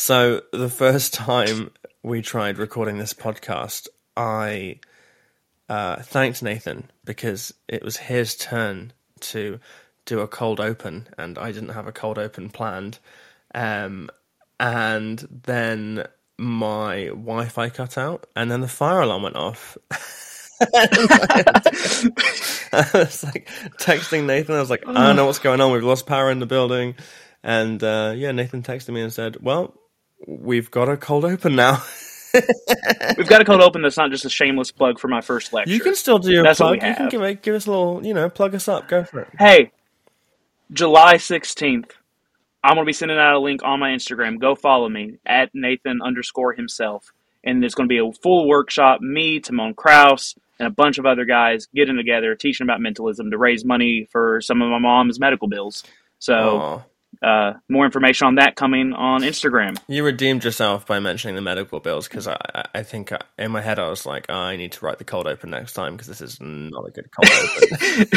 So the first time we tried recording this podcast, I uh, thanked Nathan because it was his turn to do a cold open, and I didn't have a cold open planned. Um, and then my Wi-Fi cut out, and then the fire alarm went off. I was like texting Nathan. I was like, I don't know what's going on. We've lost power in the building, and uh, yeah, Nathan texted me and said, "Well, we've got a cold open now." We've got a cold open that's not just a shameless plug for my first lecture. you can still do a That's what plug. we You can give, give us a little, you know, plug us up. Go for it. Hey, July 16th, I'm going to be sending out a link on my Instagram. Go follow me at Nathan underscore himself. And there's going to be a full workshop. Me, Timon Krause, and a bunch of other guys getting together, teaching about mentalism to raise money for some of my mom's medical bills. So, Aw. Uh, more information on that coming on Instagram. You redeemed yourself by mentioning the medical bills because I, I- I think uh, in my head I was like, oh, I need to write the cold open next time because this is not a good cold open.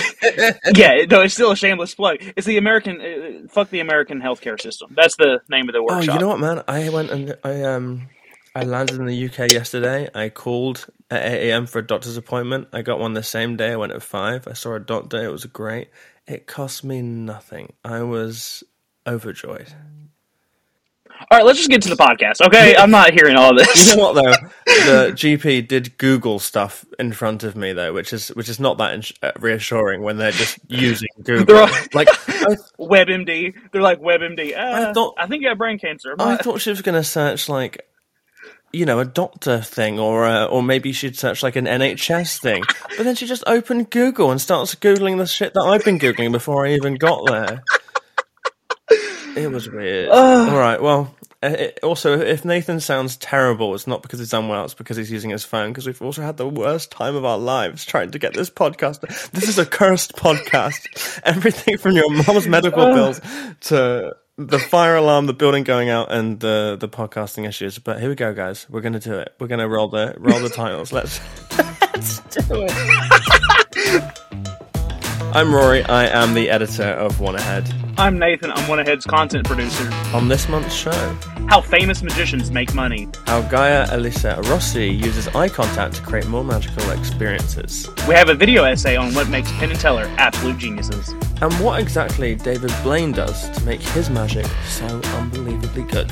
yeah, no, it's still a shameless plug. It's the American, uh, fuck the American healthcare system. That's the name of the oh, workshop. you know what, man? I went and I um I landed in the UK yesterday. I called at eight a.m. for a doctor's appointment. I got one the same day. I went at five. I saw a doctor. It was great. It cost me nothing. I was overjoyed. All right, let's just get to the podcast, okay? I'm not hearing all this. You know what though? The GP did Google stuff in front of me though, which is which is not that ins- uh, reassuring when they're just using Google. All- like I, WebMD. They're like WebMD. Uh, I I, think you have brain cancer. I thought she was going to search like, you know, a doctor thing, or uh, or maybe she'd search like an NHS thing. But then she just opened Google and starts googling the shit that I've been googling before I even got there. It was weird. All right, well. uh, It, also, if Nathan sounds terrible, it's not because he's unwell; it's because he's using his phone. Because we've also had the worst time of our lives trying to get this podcast. This is a cursed podcast. Everything from your mom's medical bills to the fire alarm, the building going out, and the the podcasting issues. But here we go, guys. We're gonna do it. We're gonna roll the roll the titles. Let's let's do it. I'm Rory. I am the editor of One Ahead. I'm Nathan. I'm One Ahead's content producer. On this month's show, How famous magicians make money. how Gaia Elisa Rossi uses eye contact to create more magical experiences, We have a video essay on what makes Penn and Teller absolute geniuses. and what exactly David Blaine does to make his magic so unbelievably good.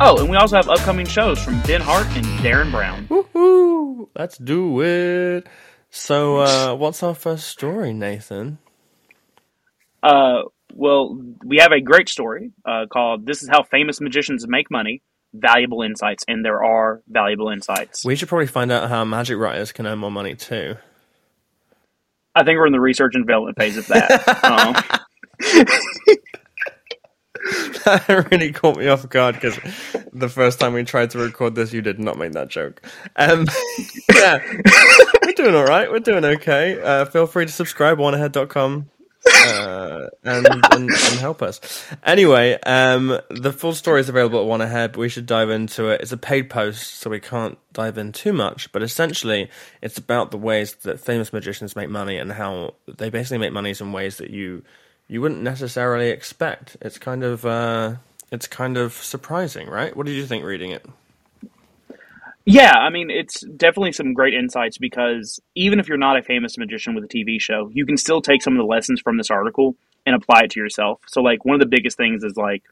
Oh, and we also have upcoming shows from Ben Hart and Derren Brown. Woohoo! Let's do it. So, uh, what's our first story, Nathan? Uh, well, we have a great story uh, called "This is How Famous Magicians Make Money." Valuable insights, and there are valuable insights. We should probably find out how magic writers can earn more money too. I think we're in the research and development phase of that. um, that really caught me off guard because the first time we tried to record this, you did not make that joke. Um, yeah, we're doing all right. We're doing okay. Uh, feel free to subscribe oneahead.com uh, and, and and help us. Anyway, um, the full story is available at One Ahead, but we should dive into it. It's a paid post, so we can't dive in too much. But essentially, it's about the ways that famous magicians make money and how they basically make money in ways that you you wouldn't necessarily expect. It's kind of uh, it's kind of surprising, right? What did you think reading it? Yeah, I mean, it's definitely some great insights because even if you're not a famous magician with a TV show, you can still take some of the lessons from this article and apply it to yourself. So, like, one of the biggest things is like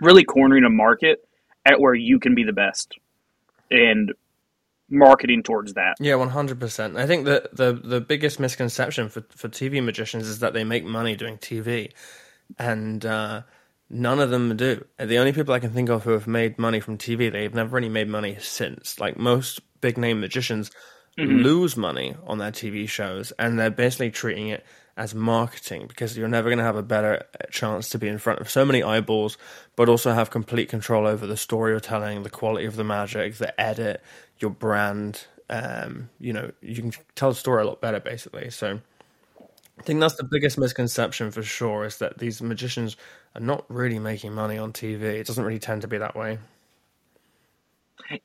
really cornering a market at where you can be the best and marketing towards that. Yeah, one hundred percent. I think that the the biggest misconception for for TV magicians is that they make money doing TV, and uh, none of them do. The only people I can think of who have made money from TV, they've never really made money since. Like most big name magicians lose money on their TV shows, and they're basically treating it as marketing because you're never going to have a better chance to be in front of so many eyeballs, but also have complete control over the story you're telling, the quality of the magic, the edit, your brand. Um, you know, you can tell the story a lot better, basically. So, I think that's the biggest misconception for sure is that these magicians are not really making money on TV. It doesn't really tend to be that way.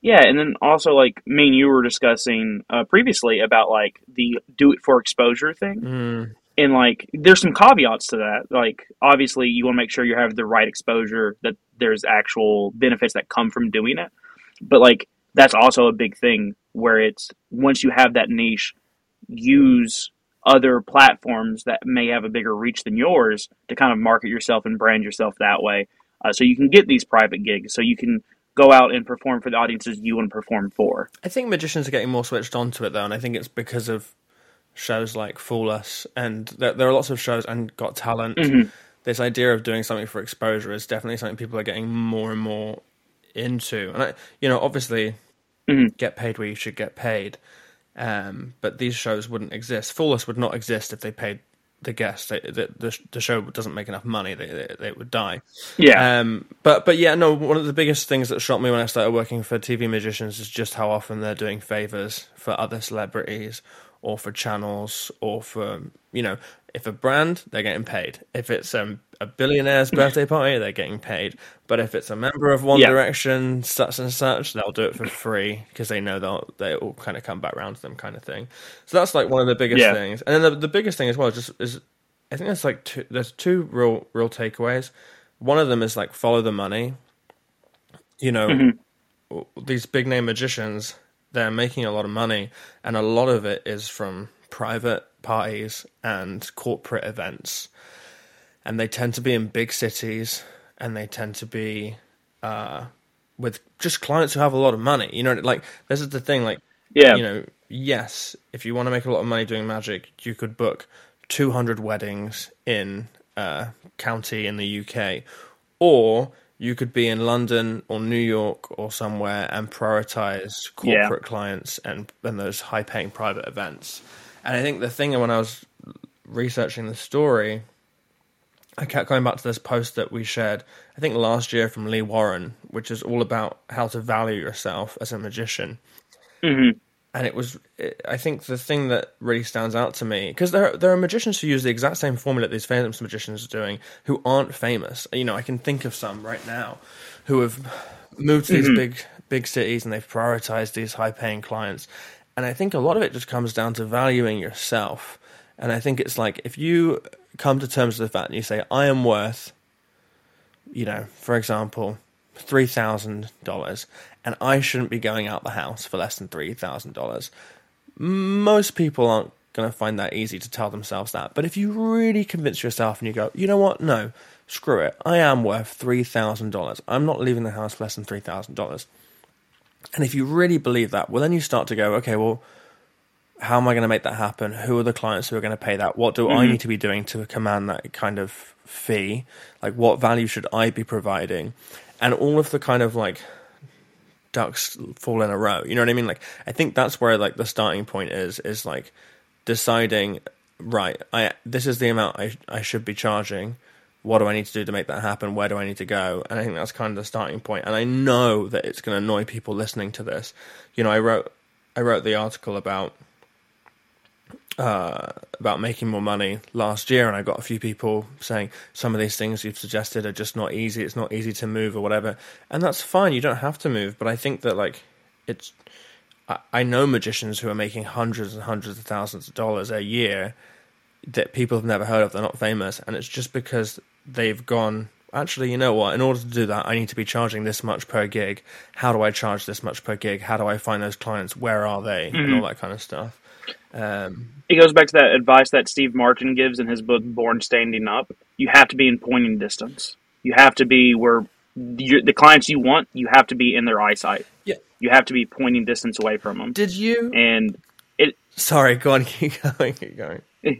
Yeah, and then also, like, me and you were discussing uh, previously about like the do it for exposure thing. Mm, and like there's some caveats to that. Like obviously you want to make sure you have the right exposure that there's actual benefits that come from doing it. But like that's also a big thing where it's once you have that niche use other platforms that may have a bigger reach than yours to kind of market yourself and brand yourself that way. Uh, so you can get these private gigs. So you can go out and perform for the audiences you want to perform for. I think magicians are getting more switched onto it though, and I think it's because of shows like Fool Us, and there, there are lots of shows and Got Talent. Mhm. This idea of doing something for exposure is definitely something people are getting more and more into, and I, you know, obviously, Mhm. get paid where you should get paid. Um, but these shows wouldn't exist. Fool Us would not exist if they paid the guests. They, the, the the show doesn't make enough money. They they, they would die. yeah Um, but but yeah, no. One of the biggest things that shocked me when I started working for TV magicians is just how often they're doing favors for other celebrities or for channels or for you know, if a brand they're getting paid. If it's um, a billionaire's birthday party, they're getting paid. But if it's a member of One Yeah. Direction, such and such, they'll do it for free because they know they'll they will kind of come back round to them, kind of thing. So that's like one of the biggest Yeah. things. And then the, the biggest thing as well, is just is I think there's like two, there's two real real takeaways. One of them is like follow the money. You know, Mm-hmm. these big name magicians, they're making a lot of money, and a lot of it is from private parties and corporate events, and they tend to be in big cities, and they tend to be uh, with just clients who have a lot of money. You know, like this is the thing, like yeah you know, yes, if you want to make a lot of money doing magic, you could book 200 weddings in a county in the UK, or you could be in London or New York or somewhere and prioritize Yeah. corporate clients and, and those high paying private events. And I think the thing and when I was researching the story, I kept going back to this post that we shared, I think last year from Lee Warren, which is all about how to value yourself as a magician hmm and it was i think the thing that really stands out to me because there, there are magicians who use the exact same formula that these famous magicians are doing who aren't famous. You know i can think of some right now who have moved to these mm-hmm. big big cities and they've prioritized these high paying clients. And i think a lot of it just comes down to valuing yourself. And i think it's like if you come to terms with the fact and you say i am worth you know for example three thousand dollars, and I shouldn't be going out the house for less than three thousand dollars. Most people aren't going to find that easy to tell themselves that. But if you really convince yourself and you go, you know what, no, screw it, I am worth three thousand dollars. I'm not leaving the house for less than three thousand dollars. And if you really believe that, well, then you start to go, okay, well, how am I going to make that happen? Who are the clients who are going to pay that? What do I mm-hmm. need to be doing to command that kind of fee? Like, what value should I be providing? And all of the kind of like ducks fall in a row. You know what I mean? Like, I think that's where like the starting point is, is like deciding, right, I, this is the amount I, I should be charging. What do I need to do to make that happen? Where do I need to go? And I think that's kind of the starting point. And I know that it's going to annoy people listening to this. You know, I wrote, I wrote the article about uh, about making more money last year, and I got a few people saying some of these things you've suggested are just not easy. It's not easy to move or whatever, and that's fine. You don't have to move, but I think that like it's. I, I know magicians who are making hundreds and hundreds of thousands of dollars a year that people have never heard of. They're not famous, and it's just because they've gone. Actually, you know what? In order to do that, I need to be charging this much per gig. How do I charge this much per gig? How do I find those clients? Where are they? And all that kind of stuff. Um, it goes back to that advice that Steve Martin gives in his book Born Standing Up. You have to be in pointing distance. You have to be where the clients you want. You have to be in their eyesight. Yeah. You have to be pointing distance away from them. did you? And it. Sorry, go on. Keep going. Keep going. I,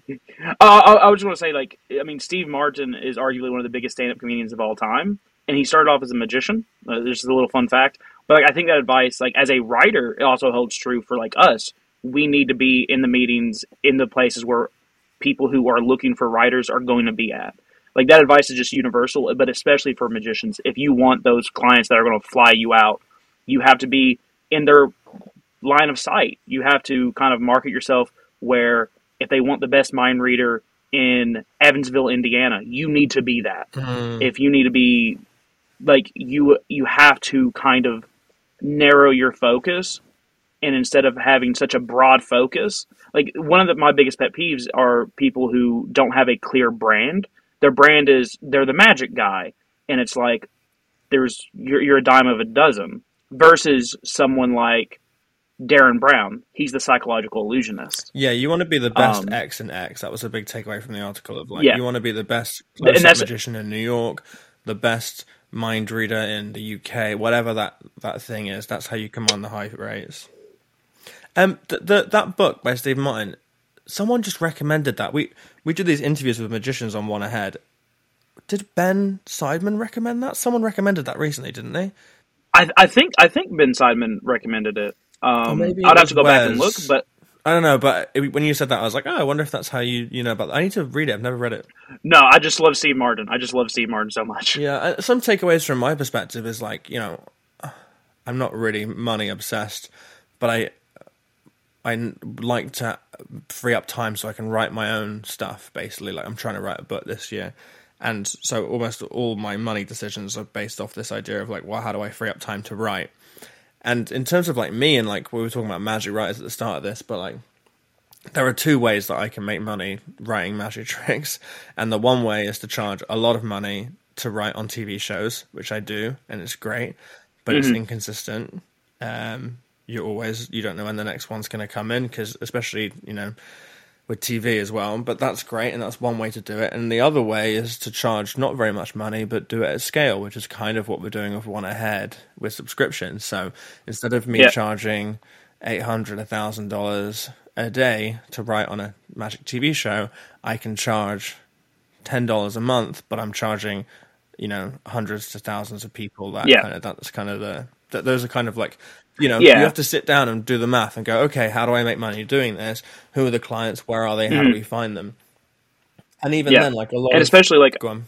I just want to say, like, I mean, Steve Martin is arguably one of the biggest stand-up comedians of all time, and he started off as a magician. Uh, this is a little fun fact, but like, I think that advice, like, as a writer, it also holds true for like us. We need to be in the meetings, in the places where people who are looking for writers are going to be at. Like that advice is just universal, but especially for magicians. If you want those clients that are going to fly you out, you have to be in their line of sight. You have to kind of market yourself where if they want the best mind reader in Evansville, Indiana, you need to be that. Mm, If you need to be like you you have to kind of narrow your focus and instead of having such a broad focus, like one of the, my biggest pet peeves are people who don't have a clear brand. Their brand is they're the magic guy, and it's like there's you're, you're a dime of a dozen versus someone like Derren Brown. He's the psychological illusionist. Yeah, you want to be the best Um, X and X. That was a big takeaway from the article of like Yeah. you want to be the best And close-up that's- magician in New York, the best mind reader in the UK, whatever that that thing is. That's how you command the high rates. Um, th- the, that book by Steve Martin, someone just recommended that. We we do these interviews with magicians on One Ahead. Did Ben Seidman recommend that? Someone recommended that recently, didn't they? I, I think I think Ben Seidman recommended it. Um, maybe it I'd have to go back and look, but I don't know, but it, when you said that, I was like, oh, I wonder if that's how you you know about. That. I need to read it. I've never read it. no, I just love Steve Martin. I just love Steve Martin so much. Yeah, uh, some takeaways from my perspective is like you know, I'm not really money obsessed, but I I like to free up time so I can write my own stuff. Basically, like I'm trying to write a book this year, and so almost all my money decisions are based off this idea of like, well, how do I free up time to write? And in terms of like me and like we were talking about magic writers at the start of this, but like there are two ways that I can make money writing magic tricks, and the one way is to charge a lot of money to write on TV shows, which I do, and it's great, but it's inconsistent. Um, you always you don't know when the next one's going to come in because especially you know with TV as well. But that's great, and that's one way to do it. And the other way is to charge not very much money, but do it at scale, which is kind of what we're doing with One Ahead with subscriptions. So instead of me Yeah. charging eight hundred, a thousand dollars a day to write on a magic TV show, I can charge ten dollars a month, but I'm charging, you know, hundreds to thousands of people. That Yeah. kind of that's kind of the that those are kind of like you know Yeah. you have to sit down and do the math and go, okay, how do I make money doing this? Who are the clients? Where are they? How do we find them? And even Mm-hmm. Yeah. then, like a lot And of especially like go on.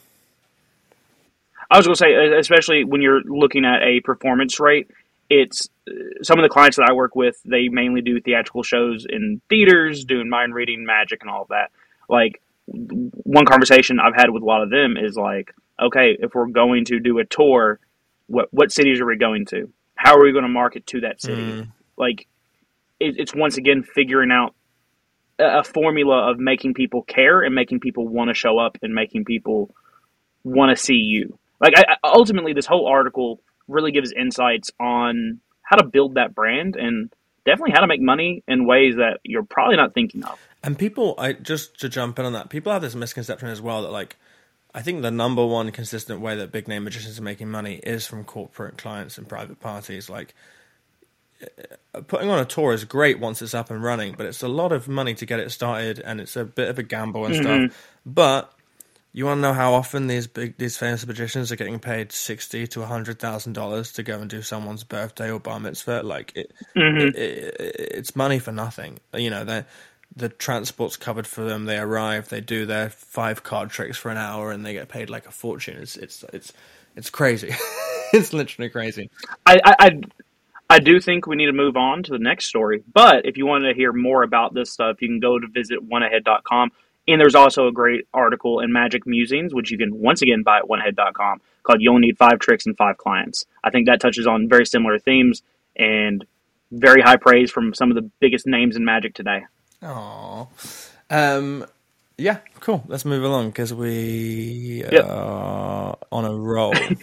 I was going to say, especially when you're looking at a performance rate, it's uh, some of the clients that I work with. They mainly do theatrical shows in theaters, doing mind reading, magic, and all of that. Like one conversation I've had with a lot of them is like, okay, if we're going to do a tour, what what cities are we going to? How are we going to market to that city? Mm. Like, it, it's once again figuring out a, a formula of making people care and making people want to show up and making people want to see you. Like, I, I- ultimately, this whole article really gives insights on how to build that brand and definitely how to make money in ways that you're probably not thinking of. And people, I just to jump in on that, people have this misconception as well that like, I think the number one consistent way that big name magicians are making money is from corporate clients and private parties. Like, uh, uh, putting on a tour is great once it's up and running, but it's a lot of money to get it started, and it's a bit of a gamble and stuff. Mm-hmm. But you want to know how often these big, these famous magicians are getting paid sixty to hundred thousand dollars to go and do someone's birthday or bar mitzvah? Like, it, mm-hmm. it, it, it's money for nothing. You know, they the transport's covered for them. They arrive, they do their five card tricks for an hour, and they get paid like a fortune. It's it's it's it's crazy. it's literally crazy. I, I, I, do think we need to move on to the next story. But if you want to hear more about this stuff, you can go to visit oneahead.com. And there's also a great article in Magic Musings, which you can once again buy at oneahead.com, called You Only Need Five Tricks and Five Clients. I think that touches on very similar themes and very high praise from some of the biggest names in Magic today. Aww. Um. Yeah. Cool. Let's move along because we Yep. are on a roll.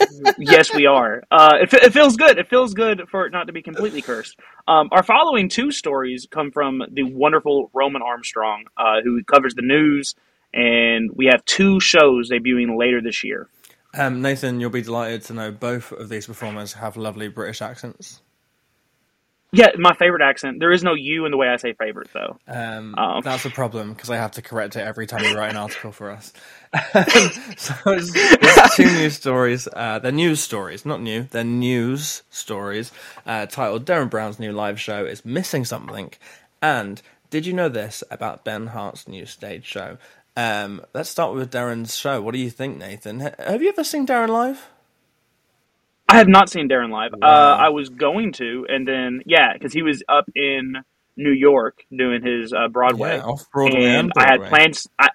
yes, we are. Uh, it, it feels good. It feels good for it not to be completely cursed. Um, our following two stories come from the wonderful Roman Armstrong, uh, who covers the news, and we have two shows debuting later this year. um, Nathan, you'll be delighted to know both of these performers have lovely British accents. Yeah, my favorite accent. There is no "you" in the way I say favorite, though. Um, Oh. That's a problem because I have to correct it every time you write an article for us. so it's, it's two news stories. Uh, they're news stories, not new. They're news stories uh, titled "Derren Brown's new live show is missing something." And did you know this about Ben Hart's new stage show? Um, let's start with Derren's show. What do you think, Nathan? Have you ever seen Derren live? I have not seen Derren live. Wow. Uh, I was going to, and then yeah, because he was up in New York doing his uh, Broadway. Yeah, off Broadway and and I had plans. I,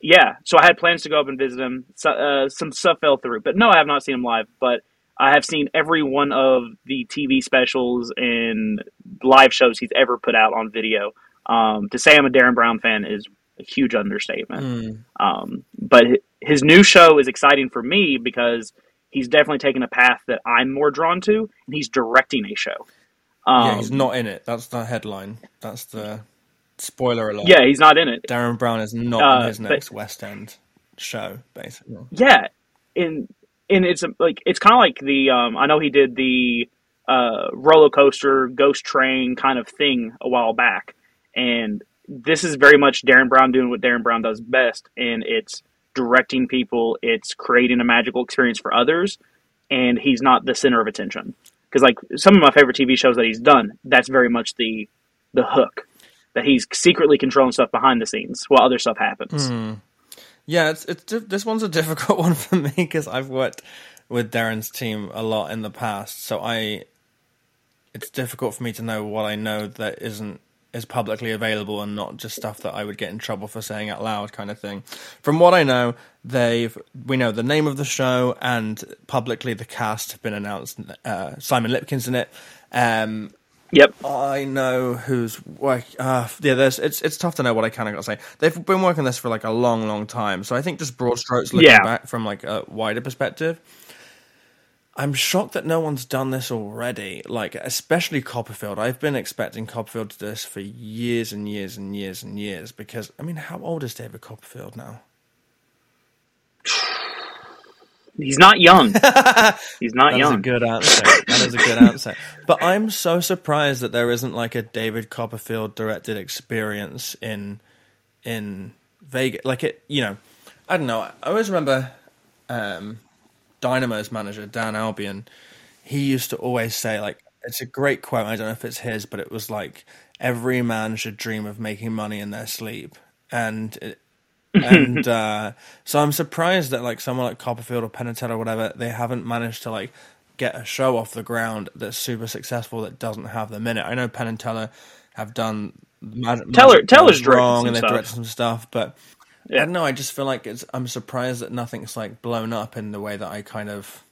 yeah, so I had plans to go up and visit him. So, uh, some stuff fell through, but no, I have not seen him live. But I have seen every one of the TV specials and live shows he's ever put out on video. Um, to say I'm a Derren Brown fan is a huge understatement. Mm. Um, but his new show is exciting for me because he's definitely taken a path that I'm more drawn to, and he's directing a show. Um, yeah, he's not in it. That's the headline. That's the spoiler alert. Yeah, he's not in it. Derren Brown is not Uh, in his but- next West End show, basically. Yeah, and and it's like it's kind of like the um, I know he did the uh, roller coaster ghost train kind of thing a while back, and this is very much Derren Brown doing what Derren Brown does best, and it's directing people, it's creating a magical experience for others, and he's not the center of attention. Because like some of my favorite TV shows that he's done, that's very much the the hook that he's secretly controlling stuff behind the scenes while other stuff happens. Hmm. Yeah, it's it's this one's a difficult one for me because I've worked with Derren's team a lot in the past, so I it's difficult for me to know what I know that isn't is publicly available and not just stuff that I would get in trouble for saying out loud kind of thing. From what I know, they've we know the name of the show and publicly the cast have been announced. Uh, Simon Lipkin's in it. Um, Yep. I know who's work. Uh, yeah, there's it's it's tough to know what I kind of got to say. They've been working this for like a long, long time. So I think just broad strokes, looking Yeah. back from like a wider perspective, I'm shocked that no one's done this already. Like especially Copperfield. I've been expecting Copperfield to do this for years and years and years and years. Because I mean, how old is David Copperfield now? He's not young. He's not That young. That's a good answer. That is a good answer. But I'm so surprised that there isn't like a David Copperfield directed experience in in Vegas. Like it, you know, I don't know. I always remember um, Dynamo's manager Dan Albion. He used to always say like it's a great quote. I don't know if it's his, but it was like every man should dream of making money in their sleep, and it, and uh, so I'm surprised that like someone like Copperfield or Penn and Teller or whatever they haven't managed to like get a show off the ground that's super successful that doesn't have them in it. I know Penn and Teller have done Magic, Teller- Magic Teller's wrong and they've directed some stuff, but I Yeah. don't know. I just feel like it's. I'm surprised that nothing's like blown up in the way that I kind of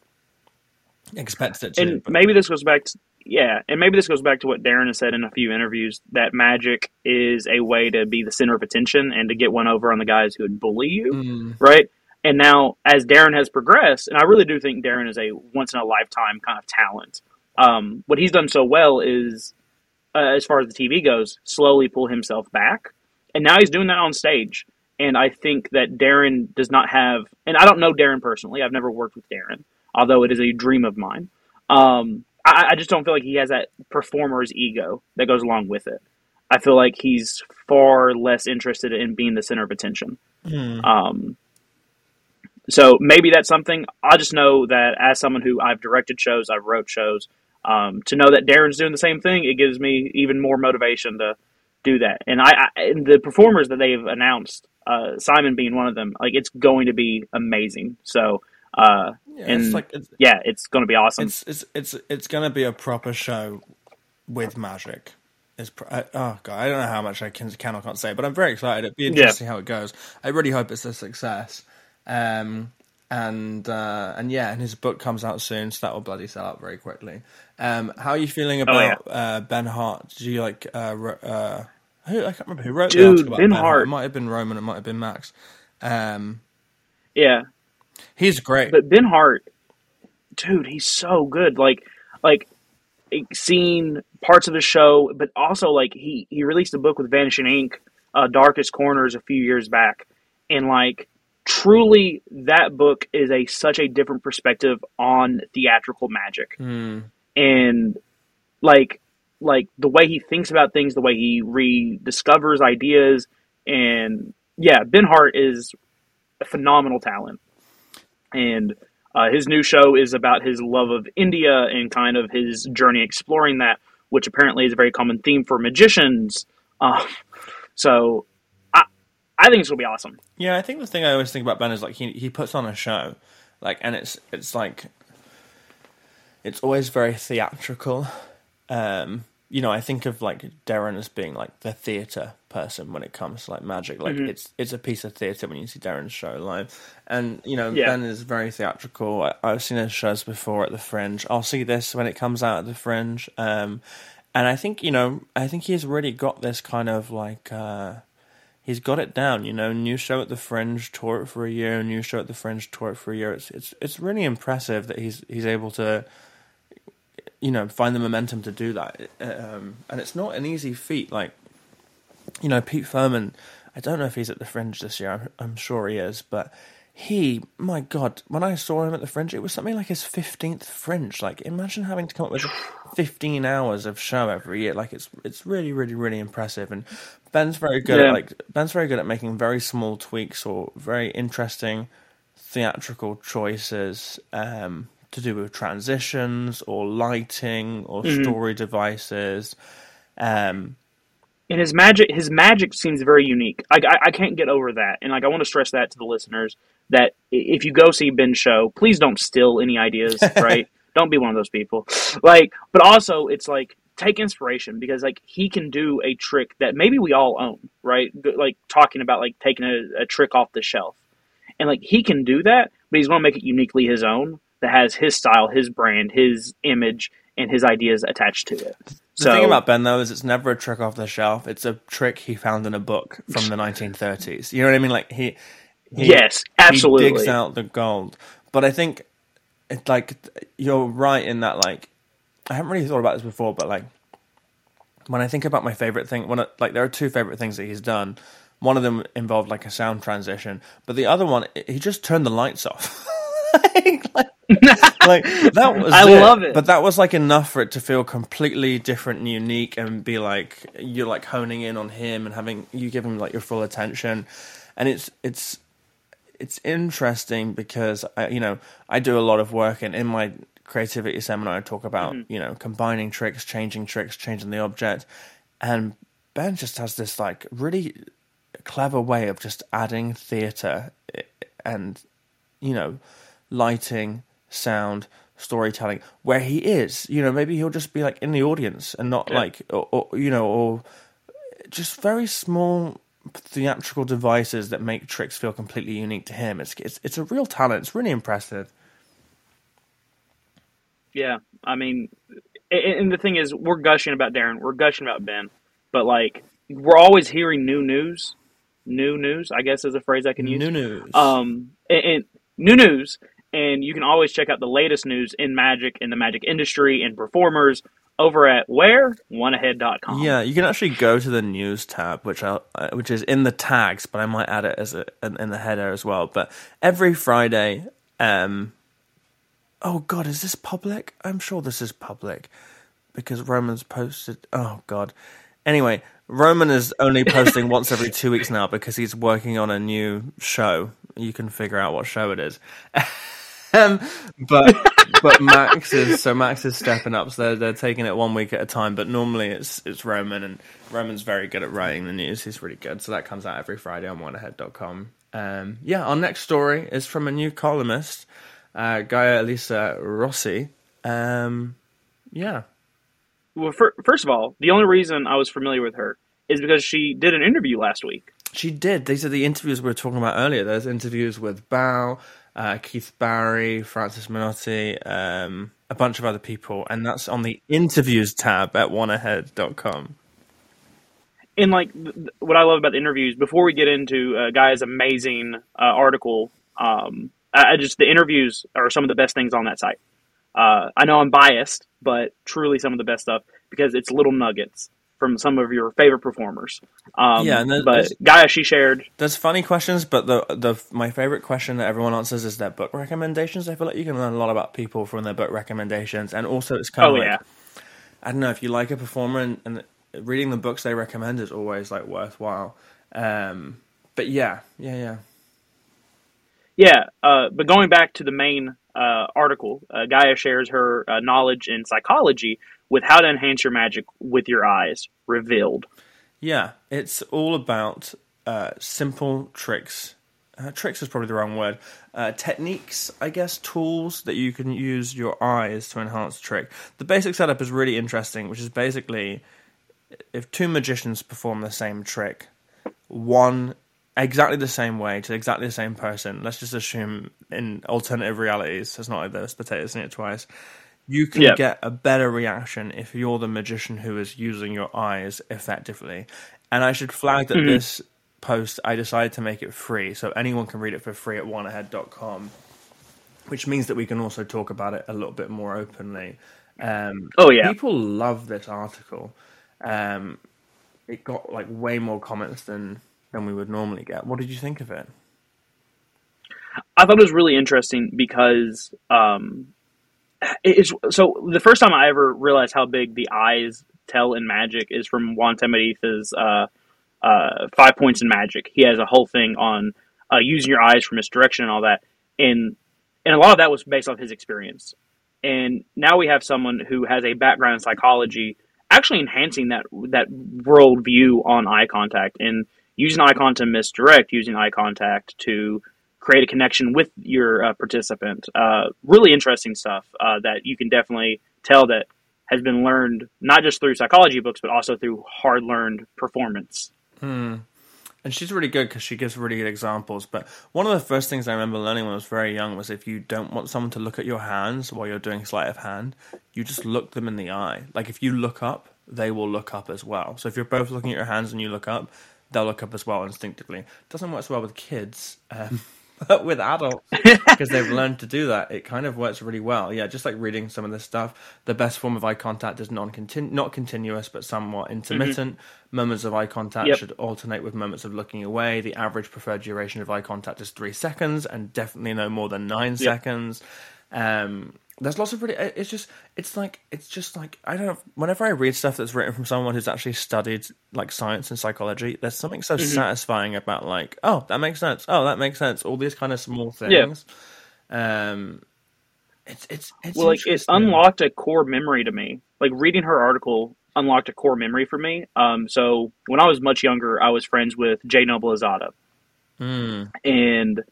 expected it to. and but- maybe this goes back to yeah, and maybe this goes back to what Derren has said in a few interviews that magic is a way to be the center of attention and to get one over on the guys who would bully you, Mm, right? And now, as Derren has progressed, and I really do think Derren is a once in a lifetime kind of talent. Um, what he's done so well is, uh, as far as the TV goes, slowly pull himself back, and now he's doing that on stage. And I think that Derren does not have, and I don't know Derren personally. I've never worked with Derren, although it is a dream of mine. Um, I, I just don't feel like he has that performer's ego that goes along with it. I feel like he's far less interested in being the center of attention. mm. Um, so maybe that's something. I just know that as someone who I've directed shows, I've wrote shows, um, to know that Derren's doing the same thing, it gives me even more motivation to do that. And I, I and the performers that they've announced, uh, Simon being one of them, like it's going to be amazing. So uh, yeah, and it's like it's, yeah, it's going to be awesome. it's it's it's it's gonna be a proper show with magic. It's pr- I, oh god, I don't know how much I can can or can't say, but I'm very excited. It'd be interesting how it goes. I really hope it's a success. Um, and uh, and yeah, and his book comes out soon, so that will bloody sell out very quickly. Um, how are you feeling Oh, yeah. about uh, Ben Hart? Did you like? Uh, uh, I can't remember who wrote the Dude, article about Ben Hart. It might have been Roman. It might have been Max. Um, yeah, he's great. But Ben Hart, dude, he's so good. Like, like seeing parts of the show, but also like he he released a book with Vanishing Ink, uh, Darkest Corners, a few years back, and like truly that book is a such a different perspective on theatrical magic Hmm. and like like the way he thinks about things, the way he rediscovers ideas, and yeah, Ben Hart is a phenomenal talent. And uh, his new show is about his love of India and kind of his journey exploring that, which apparently is a very common theme for magicians. Uh, so I think this will be awesome. Yeah, I think the thing I always think about Ben is like he he puts on a show, like, and it's it's like it's always very theatrical. Um, you know, I think of like Derren as being like the theater person when it comes to like magic. Like Mhm. it's it's a piece of theatre when you see Derren's show live, and you know Yeah. Ben is very theatrical. I, I've seen his shows before at the Fringe. I'll see this when it comes out at the Fringe, um, and I think you know I think he's really got this kind of like. Uh, He's got it down, you know. New show at the Fringe, tour it for a year. New show at the Fringe, tour it for a year. It's it's it's really impressive that he's he's able to, you know, find the momentum to do that. Um, and it's not an easy feat. Like, you know, Pete Firman. I don't know if he's at the Fringe this year. I'm, I'm sure he is, but he, my God, when I saw him at the Fringe, it was something like his fifteenth Fringe. Like, imagine having to come up with fifteen hours of show every year. Like, it's it's really, really, really impressive. And Ben's very good Yeah. at like Ben's very good at making very small tweaks or very interesting theatrical choices um, to do with transitions or lighting or Mhm. story devices. Um, and his magic his magic seems very unique. Like I, I can't get over that. And like i want to stress that to the listeners that if you go see ben's show please don't steal any ideas right? Don't be one of those people. Like but also it's like take inspiration because like he can do a trick that maybe we all own right? Like talking about like taking a, a trick off the shelf. And like he can do that but he's going to make it uniquely his own that has his style his brand his image and his ideas attached to it the so thing about Ben though is it's never a trick off the shelf. It's a trick he found in a book from the 1930s. You know what I mean? Like he, he yes absolutely he digs out the gold. But I think it's like you're right in that like I haven't really thought about this before, but like when I think about my favorite thing, when I, like there are two favorite things that he's done. One of them involved like a sound transition, but the other one he just turned the lights off. like, like that was I love it. But that was like enough for it to feel completely different and unique and be like you're like honing in on him and having you give him like your full attention. And it's it's it's interesting because I, you know I do a lot of work and in my creativity seminar I talk about Mm-hmm. you know combining tricks, changing tricks, changing the object, and Ben just has this like really clever way of just adding theatre and you know lighting, sound, storytelling where he is. You know maybe he'll just be like in the audience and not Yeah. like or, or you know or just very small theatrical devices that make tricks feel completely unique to him. It's it's it's a real talent. It's really impressive. Yeah, I mean, and, the thing is, we're gushing about Derren, we're gushing about Ben, but like we're always hearing new news, new news. I guess is a phrase I can use. New news. Um, and, and new news, and you can always check out the latest news in magic, in the magic industry, and performers over at where oneahead.com. yeah, you can actually go to the news tab, which I uh, which is in the tags, but I might add it as a in, in the header as well. But every Friday, um, oh god, is this public? I'm sure this is public because Roman's posted. Oh god. Anyway, Roman is only posting once every two weeks now because he's working on a new show. You can figure out what show it is. um, but but Max is so Max is stepping up. So they're, they're taking it one week at a time. But normally it's it's Roman, and Roman's very good at writing the news. He's really good. So that comes out every Friday on oneahead.com. Um, yeah, our next story is from a new columnist, uh, Gaia Elisa Rossi. Um, yeah, Well, fir- first of all, the only reason I was familiar with her is because she did an interview last week. She did. These are the interviews we were talking about earlier. There's interviews with Bao, uh, Keith Barry, Francis Menotti, um, a bunch of other people, and that's on the interviews tab at oneahead.com. and like what I love about the interviews, before we get into uh, Gaia's amazing uh, article, um, I, I just the interviews are some of the best things on that site. Uh, I know I'm biased, but truly some of the best stuff because it's little nuggets from some of your favorite performers. Um, Yeah, and but Gaia, she shared. There's funny questions, but the the my favorite question that everyone answers is their book recommendations. I feel like you can learn a lot about people from their book recommendations, and also it's kind Oh of like yeah, I don't know if you like a performer and, and reading the books they recommend is always like worthwhile. Um, but yeah, yeah, yeah. yeah. Uh, but going back to the main uh, article, uh, Gaia shares her uh, knowledge in psychology with how to enhance your magic with your eyes revealed. Yeah, it's all about uh, simple tricks. Uh, tricks is probably the wrong word. Uh, techniques, I guess, tools that you can use your eyes to enhance the trick. The basic setup is really interesting, which is basically if two magicians perform the same trick, one exactly the same way to exactly the same person. Let's just assume in alternative realities, it's not like there's potatoes in it twice. You can Yep. get a better reaction if you're the magician who is using your eyes effectively. And I should flag that this post, I decided to make it free, so anyone can read it for free at oneahead.com, which means that we can also talk about it a little bit more openly. Um, Oh yeah, people love this article. Um, it got like way more comments than than we would normally get. What did you think of it? I thought it was really interesting because um, it's so the first time I ever realized how big the eyes tell in magic is from Juan Tamariz's uh, uh, Five Points in Magic. He has a whole thing on uh, using your eyes for misdirection and all that, and and a lot of that was based off his experience. And now we have someone who has a background in psychology, actually enhancing that that worldview on eye contact and using eye contact to misdirect, using eye contact to create a connection with your uh, participant. Uh, really interesting stuff uh, that you can definitely tell that has been learned not just through psychology books, but also through hard learned performance. And she's really good because she gives really good examples. But one of the first things I remember learning when I was very young was if you don't want someone to look at your hands while you're doing sleight of hand, you just look them in the eye. Like if you look up, they will look up as well. So if you're both looking at your hands and you look up, they'll look up as well instinctively. Doesn't work so well with kids. Um, but with adults, because they've learned to do that, it kind of works really well. Yeah, just like reading some of this stuff, the best form of eye contact is non not continuous, but somewhat intermittent. Moments of eye contact Yep. should alternate with moments of looking away. The average preferred duration of eye contact is three seconds, and definitely no more than nine seconds. Um, there's lots of really. It's just. It's like. It's just like. I don't know. Whenever I read stuff that's written from someone who's actually studied like science and psychology, there's something so satisfying about like, oh, that makes sense. Oh, that makes sense. All these kind of small things. Yeah. Um, it's it's it's well, like it unlocked a core memory to me. Like reading her article unlocked a core memory for me. Um, so when I was much younger, I was friends with Jay Noble Azada, Mm, and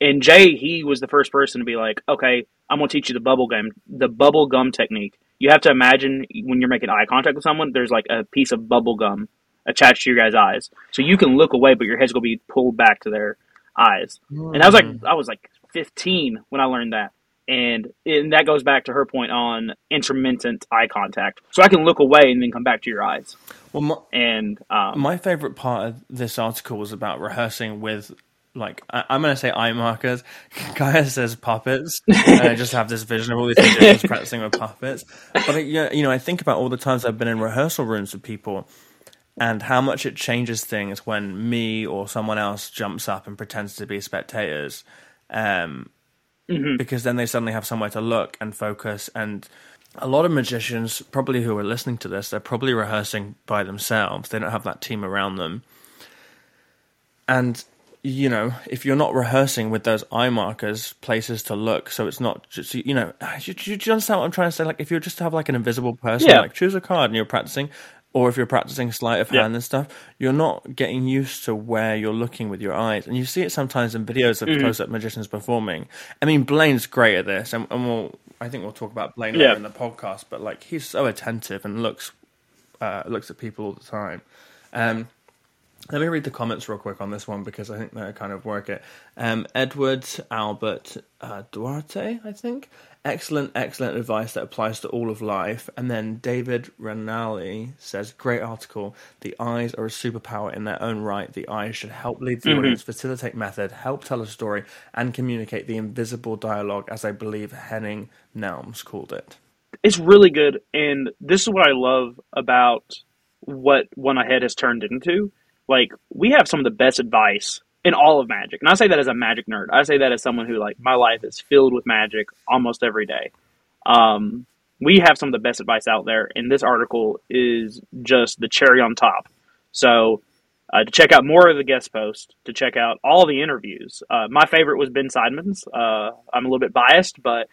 and Jay he was the first person to be like, okay, I'm gonna teach you the bubble gum the bubble gum technique. You have to imagine when you're making eye contact with someone, there's like a piece of bubble gum attached to your guys' eyes, so you can look away, but your head's gonna be pulled back to their eyes. And I was like, I was like 15 when I learned that. And, and that goes back to her point on intermittent eye contact. So I can look away and then come back to your eyes. well, my, And um, my favorite part of this article was about rehearsing with like I, I'm going to say eye markers. Gaia says puppets, and I just have this vision of all these magicians practicing with puppets. But I, yeah, you know, I think about all the times I've been in rehearsal rooms with people, and how much it changes things when me or someone else jumps up and pretends to be spectators. Um, because then they suddenly have somewhere to look and focus and a lot of magicians probably who are listening to this they're probably rehearsing by themselves they don't have that team around them and you know if you're not rehearsing with those eye markers places to look so it's not just you know do, do you understand what i'm trying to say like if you just have like an invisible person Yeah. like choose a card and you're practicing or if you're practicing sleight of Yeah. hand and stuff, you're not getting used to where you're looking with your eyes. And you see it sometimes in videos of Mm-hmm. close up magicians performing. I mean, Blaine's great at this, and, and we'll, I think we'll talk about Blaine Yeah. in the podcast, but like he's so attentive and looks uh, looks at people all the time. Um, let me read the comments real quick on this one because I think they kind of work it. Um, Edward Albert uh, Duarte, I think. Excellent, excellent advice that applies to all of life. And then David Renali says, Great article. The eyes are a superpower in their own right. The eyes should help lead the audience, facilitate method, help tell a story, and communicate the invisible dialogue, as I believe Henning Nelms called it. it's really good. And this is what I love about what One Ahead has turned into. Like, we have some of the best advice in all of magic. And I say that as a magic nerd. I say that as someone who, like, my life is filled with magic almost every day. Um, we have some of the best advice out there, and this article is just the cherry on top. So, uh, to check out more of the guest post, to check out all the interviews. Uh, my favorite was Ben Seidman's. Uh, I'm a little bit biased, but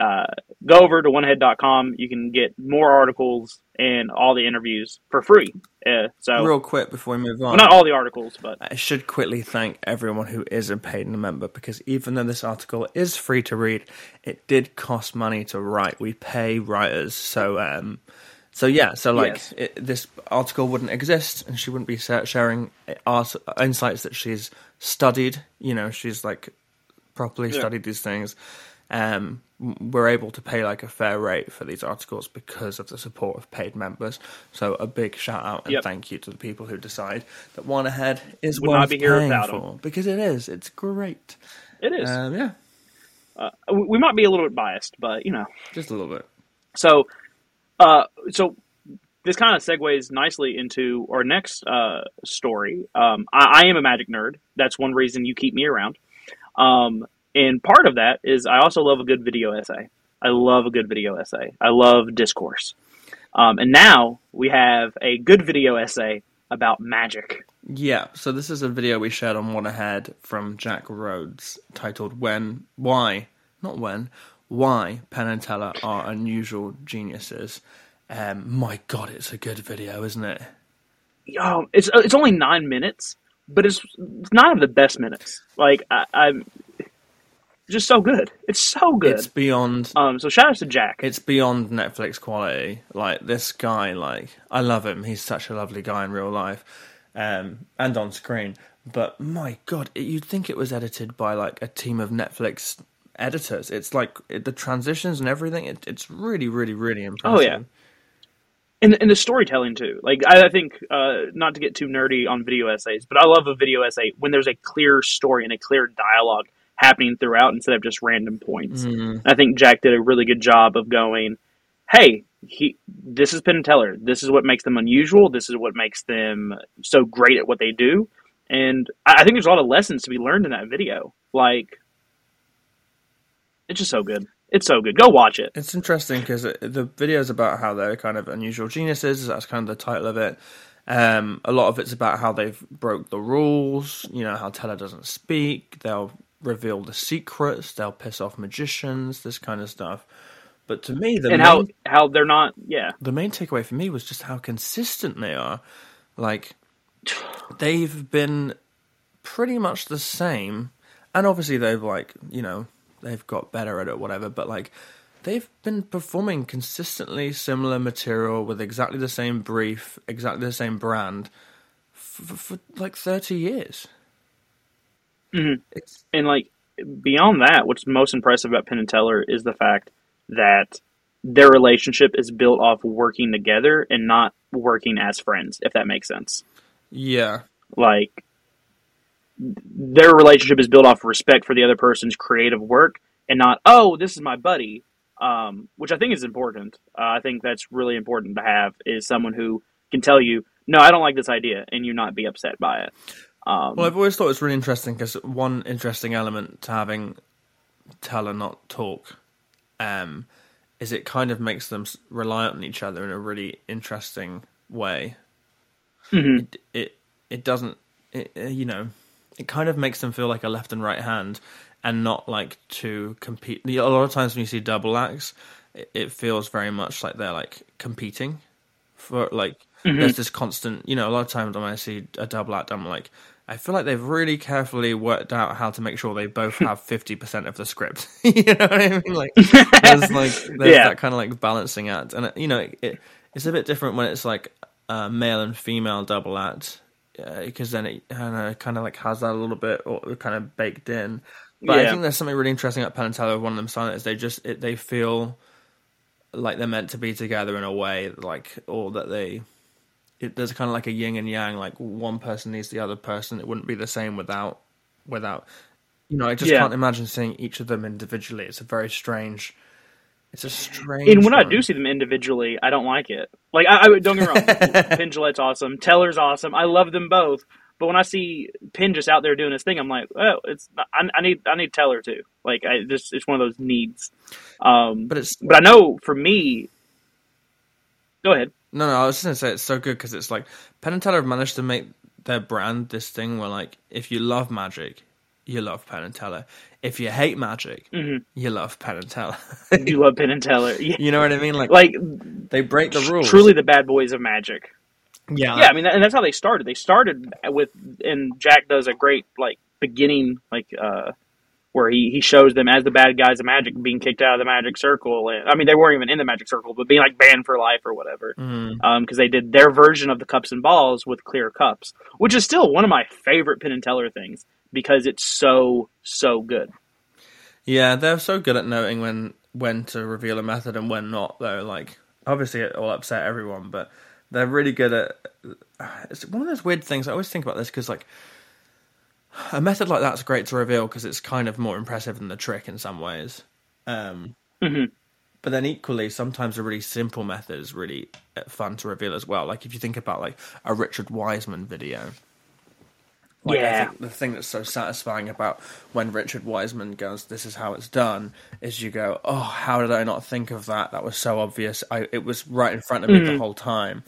uh, go over to oneahead.com. You can get more articles and all the interviews for free. Uh, so, Real quick before we move on. well, not all the articles, but I should quickly thank everyone who is a paid member because even though this article is free to read, it did cost money to write. We pay writers, so um, So yeah, so like Yes. it, this article wouldn't exist, and she wouldn't be sharing art, insights that she's studied. You know, she's like properly Yeah. studied these things. Um, we're able to pay like a fair rate for these articles because of the support of paid members. So a big shout out and Yep. thank you to the people who decide that One Ahead is Would worth not be here paying for because it is. It's great. It is. Um, yeah, Uh, we we might be a little bit biased, but you know. just a little bit. So, uh, so this kind of segues nicely into our next uh, story. Um, I, I am a magic nerd. That's one reason you keep me around. Um, and part of that is I also love a good video essay. I love a good video essay. I love discourse. Um, and now we have a good video essay about magic. Yeah, so this is a video we shared on One Ahead from Jack Rhodes titled When, Why, not when, Why Penn and Teller Are Unusual Geniuses. Um, my god, it's a good video, isn't it? Oh, it's it's only nine minutes, but it's nine of the best minutes. Like I, I'm just so good. It's so good. It's beyond Um, so shout out to Jack. it's beyond Netflix quality. Like this guy, like I love him. He's such a lovely guy in real life, um, and on screen. But my god, it, you'd think it was edited by like a team of Netflix editors. It's like it, the transitions and everything. It, it's really, really, really impressive. Oh, yeah. and and the storytelling too. Like I, I think uh, not to get too nerdy on video essays, but I love a video essay when there's a clear story and a clear dialogue happening throughout instead of just random points. Mm, I think Jack did a really good job of going, "Hey, he this is Penn and Teller. This is what makes them unusual. This is what makes them so great at what they do." And I, I think there's a lot of lessons to be learned in that video. Like, it's just so good. It's so good. Go watch it. It's interesting because the video is about how they're kind of unusual geniuses. That's kind of the title of it. Um, a lot of it's about how they've broke the rules. You know how Teller doesn't speak. They'll reveal the secrets. They'll piss off magicians. This kind of stuff. But to me, the and main, how how they're not. Yeah, the main takeaway for me was just how consistent they are. Like they've been pretty much the same, and obviously they've like you know they've got better at it, whatever. But like they've been performing consistently similar material with exactly the same brief, exactly the same brand for, for like thirty years. Mhm. It's and like beyond that, what's most impressive about Penn and Teller is the fact that their relationship is built off working together and not working as friends. If that makes sense. yeah, like their relationship is built off respect for the other person's creative work and not oh this is my buddy um, which i think is important uh, i think that's really important to have is someone who can tell you no i don't like this idea and you not be upset by it um, Well, I've always thought it's really interesting because one interesting element to having Teller not talk um, is it kind of makes them s- rely on each other in a really interesting way. mhm. It it, it doesn't, it, uh, you know, it kind of makes them feel like a left and right hand and not like to compete. A lot of times when you see double acts, it, it feels very much like they're like competing for like there's this constant you know a lot of times when i see a double act i'm like i feel like they've really carefully worked out how to make sure they both have 50% of the script. You know what i mean? Like there's like there's Yeah. that kind of like balancing act. And uh, you know it, it's a bit different when it's like uh, male and female double act because then it, know, kind of like has that a little bit or kind of baked in. But i think there's something really interesting about penn and teller one of them silent is they just it, they feel like they're meant to be together in a way like or that they it, there's kind of like a yin and yang like one person needs the other person it wouldn't be the same without without you know i just Yeah. can't imagine seeing each of them individually it's a very strange it's a strange and when I do see them individually, I don't like it. Like, I, I don't get me wrong, Penn awesome, Teller's awesome. I love them both. But when I see Penn just out there doing his thing, I'm like, oh, it's I, I need I need Teller too. Like, I just it's one of those needs. Um, but it's But I know for me, go ahead. No no i was just gonna say it's so good because it's like penn and teller have managed to make their brand this thing where like if you love magic you love penn and teller if you hate magic Mhm. you love penn and teller You love Penn and Teller, yeah. you know what i mean like, like they break the rules truly the bad boys of magic. yeah Yeah, I mean, and that's how they started. They started with, and Jack does a great like beginning, like uh, where he, he shows them as the bad guys of magic being kicked out of the magic circle. And, I mean, they weren't even in the magic circle, but being like banned for life or whatever. Because Mm. um, they did their version of the cups and balls with clear cups, which is still one of my favorite Penn and Teller things because it's so, so good. Yeah, they're so good at knowing when when to reveal a method and when not. Though, like obviously it will upset everyone, but they're really good at. It's one of those weird things. I always think about this because like a method like that's great to reveal because it's kind of more impressive than the trick in some ways. Um, Mhm. But then equally, sometimes a really simple method is really uh, fun to reveal as well. Like if you think about like a Richard Wiseman video. Like, I Yeah. think the thing that's so satisfying about when Richard Wiseman goes, "This is how it's done," is you go, "Oh, how did I not think of that? That was so obvious. I, it was right in front of me the whole time."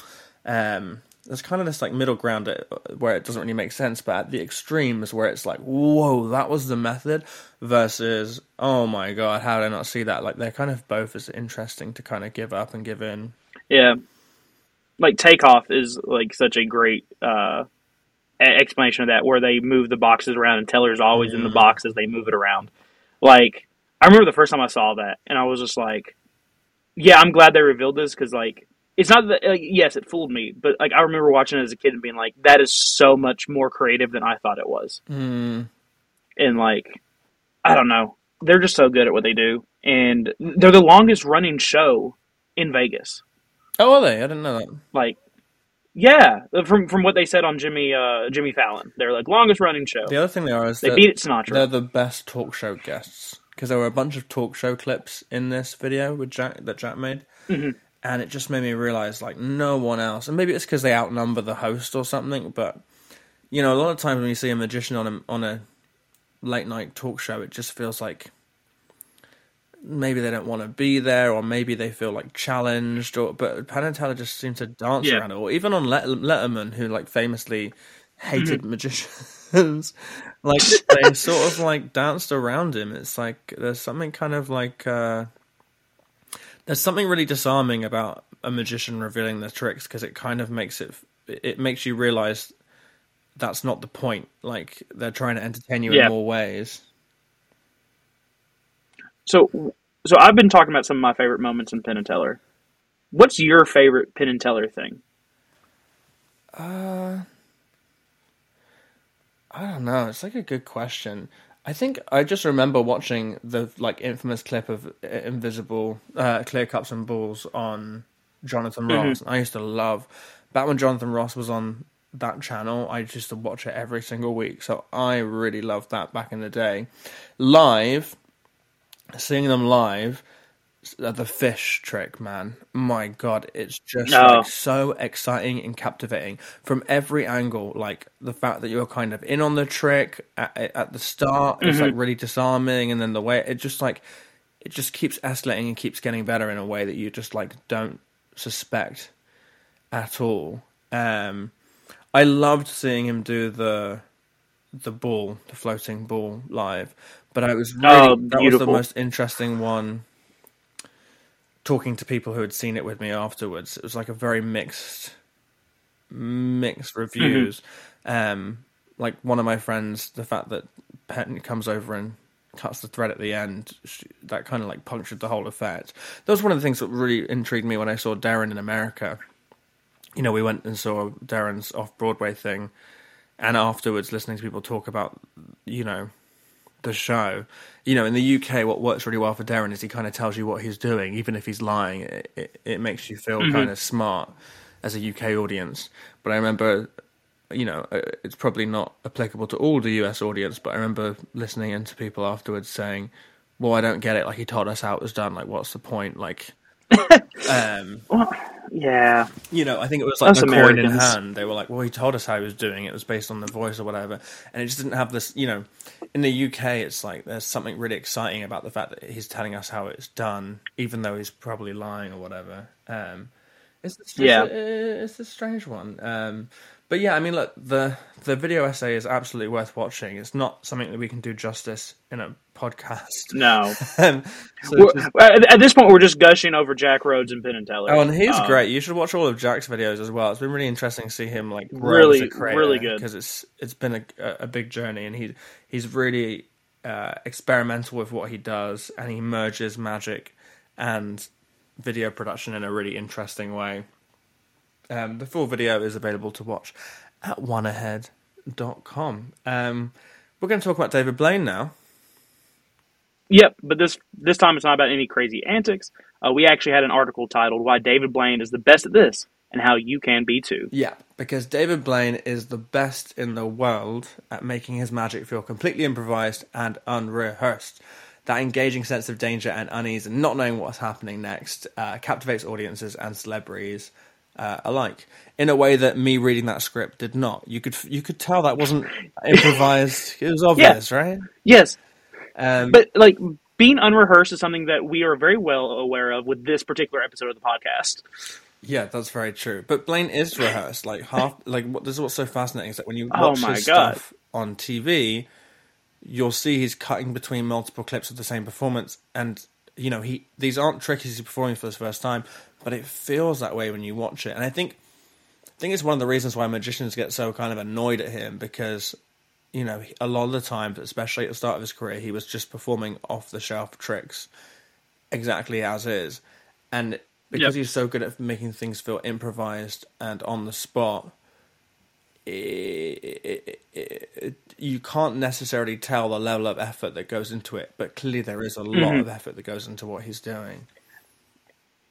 Um, there's kind of this like middle ground uh, where it doesn't really make sense, but at the extremes where it's like, "Whoa, that was the method," versus, "Oh my god, how did I not see that?" Like they're kind of both as interesting to kind of give up and give in. Yeah. Like Takeoff is like such a great uh, explanation of that, where they move the boxes around and Teller's always in the Mhm. box as they move it around. Like, I remember the first time I saw that, and I was just like, "Yeah, I'm glad they revealed this because like." It's not that like, yes, it fooled me, but like I remember watching it as a kid and being like, "That is so much more creative than I thought it was." Mm. and like I don't know, they're just so good at what they do, and they're the longest running show in Vegas. Oh, are they? I didn't know that. Like, yeah, from from what they said on Jimmy uh, Jimmy Fallon, they're like longest running show. The other thing they are is They beat it Sinatra. they're the best talk show guests because there were a bunch of talk show clips in this video with Jack that Jack made, Mhm. And it just made me realize like no one else, and maybe it's because they outnumber the host or something, but you know, a lot of times when you see a magician on a on a late night talk show, it just feels like maybe they don't want to be there, or maybe they feel like challenged, or but Penn and Teller just seem to dance Yeah. around it, or even on Let- Letterman, who like famously hated magicians, like they sort of like danced around him. It's like there's something kind of like uh, there's something really disarming about a magician revealing their tricks because it kind of makes it it makes you realize that's not the point. Like they're trying to entertain you Yeah. in more ways. so, so I've been talking about some of my favorite moments in Penn and Teller. What's your favorite Penn and Teller thing? Uh, I don't know. It's like a good question. I think I just remember watching the like infamous clip of uh, invisible uh, clear cups and balls on Jonathan Ross. I used to love back when Jonathan Ross was on that channel. I used to watch it every single week, so I really loved that back in the day. Live, seeing them live, the fish trick, man. My God, it's just Oh. like so exciting and captivating from every angle. Like the fact that you're kind of in on the trick at, at the start, it's like really disarming, and then the way it just like it just keeps escalating and keeps getting better in a way that you just like don't suspect at all. Um, I loved seeing him do the the ball, the floating ball live, but I was really Oh, that was the most interesting one. Talking to people who had seen it with me afterwards, it was like a very mixed, mixed reviews. Um, like one of my friends, the fact that Penn comes over and cuts the thread at the end, sh- that kind of like punctured the whole effect. That was one of the things that really intrigued me when I saw Derren in America. You know, we went and saw Derren's off Broadway thing, and afterwards, listening to people talk about, you know, the show. You know, in the UK, what works really well for Derren is he kind of tells you what he's doing, even if he's lying. It, it, it makes you feel kind of smart as a UK audience. But I remember, you know, uh, it's probably not applicable to all the US audience, but I remember listening in to people afterwards saying, "Well, I don't get it. Like he told us how it was done. Like, what's the point? Like." Um Yeah, you know, I think it was like Us the coin in hand. They were like, well, he told us how he was doing it. It was based on the voice or whatever. And it just didn't have this, you know, in the UK, it's like there's something really exciting about the fact that he's telling us how it's done, even though he's probably lying or whatever. Um, it's, it's, Yeah. it's, it's a strange one. Um, but yeah, I mean, look, the the video essay is absolutely worth watching. It's not something that we can do justice in a podcast. no. Um, so just- at, at this point, we're just gushing over Jack Rhodes and Penn and Teller. Oh, and he's Um, great. You should watch all of Jack's videos as well. It's been really interesting to see him like grow Really- as a creator, really good. because it's it's been a a big journey, and he he's really uh, experimental with what he does, and he merges magic and video production in a really interesting way. Um, the full video is available to watch at oneahead.com. Um, we're going to talk about David Blaine now. Yep, but this this time it's not about any crazy antics. Uh, we actually had an article titled "Why David Blaine is the best at this and how you can be too." Yeah, because David Blaine is the best in the world at making his magic feel completely improvised and unrehearsed. That engaging sense of danger and unease and not knowing what's happening next uh, captivates audiences and celebrities uh, alike in a way that me reading that script did not. You could you could tell that wasn't improvised. It was obvious, yeah. right? Yes, um, but like being unrehearsed is something that we are very well aware of with this particular episode of the podcast. Yeah, that's very true. But Blaine is rehearsed. Like half, like what, this is what's so fascinating is that when you oh watch oh his God. stuff on TV, you'll see he's cutting between multiple clips of the same performance, and you know he these aren't tricks he's performing for the first time, but it feels that way when you watch it. And I think, I think it's one of the reasons why magicians get so kind of annoyed at him because you know, a lot of the times, especially at the start of his career, he was just performing off the shelf tricks exactly as is. And because yep. he's so good at making things feel improvised and on the spot, it, it, it, you can't necessarily tell the level of effort that goes into it, but clearly there is a mm-hmm. lot of effort that goes into what he's doing.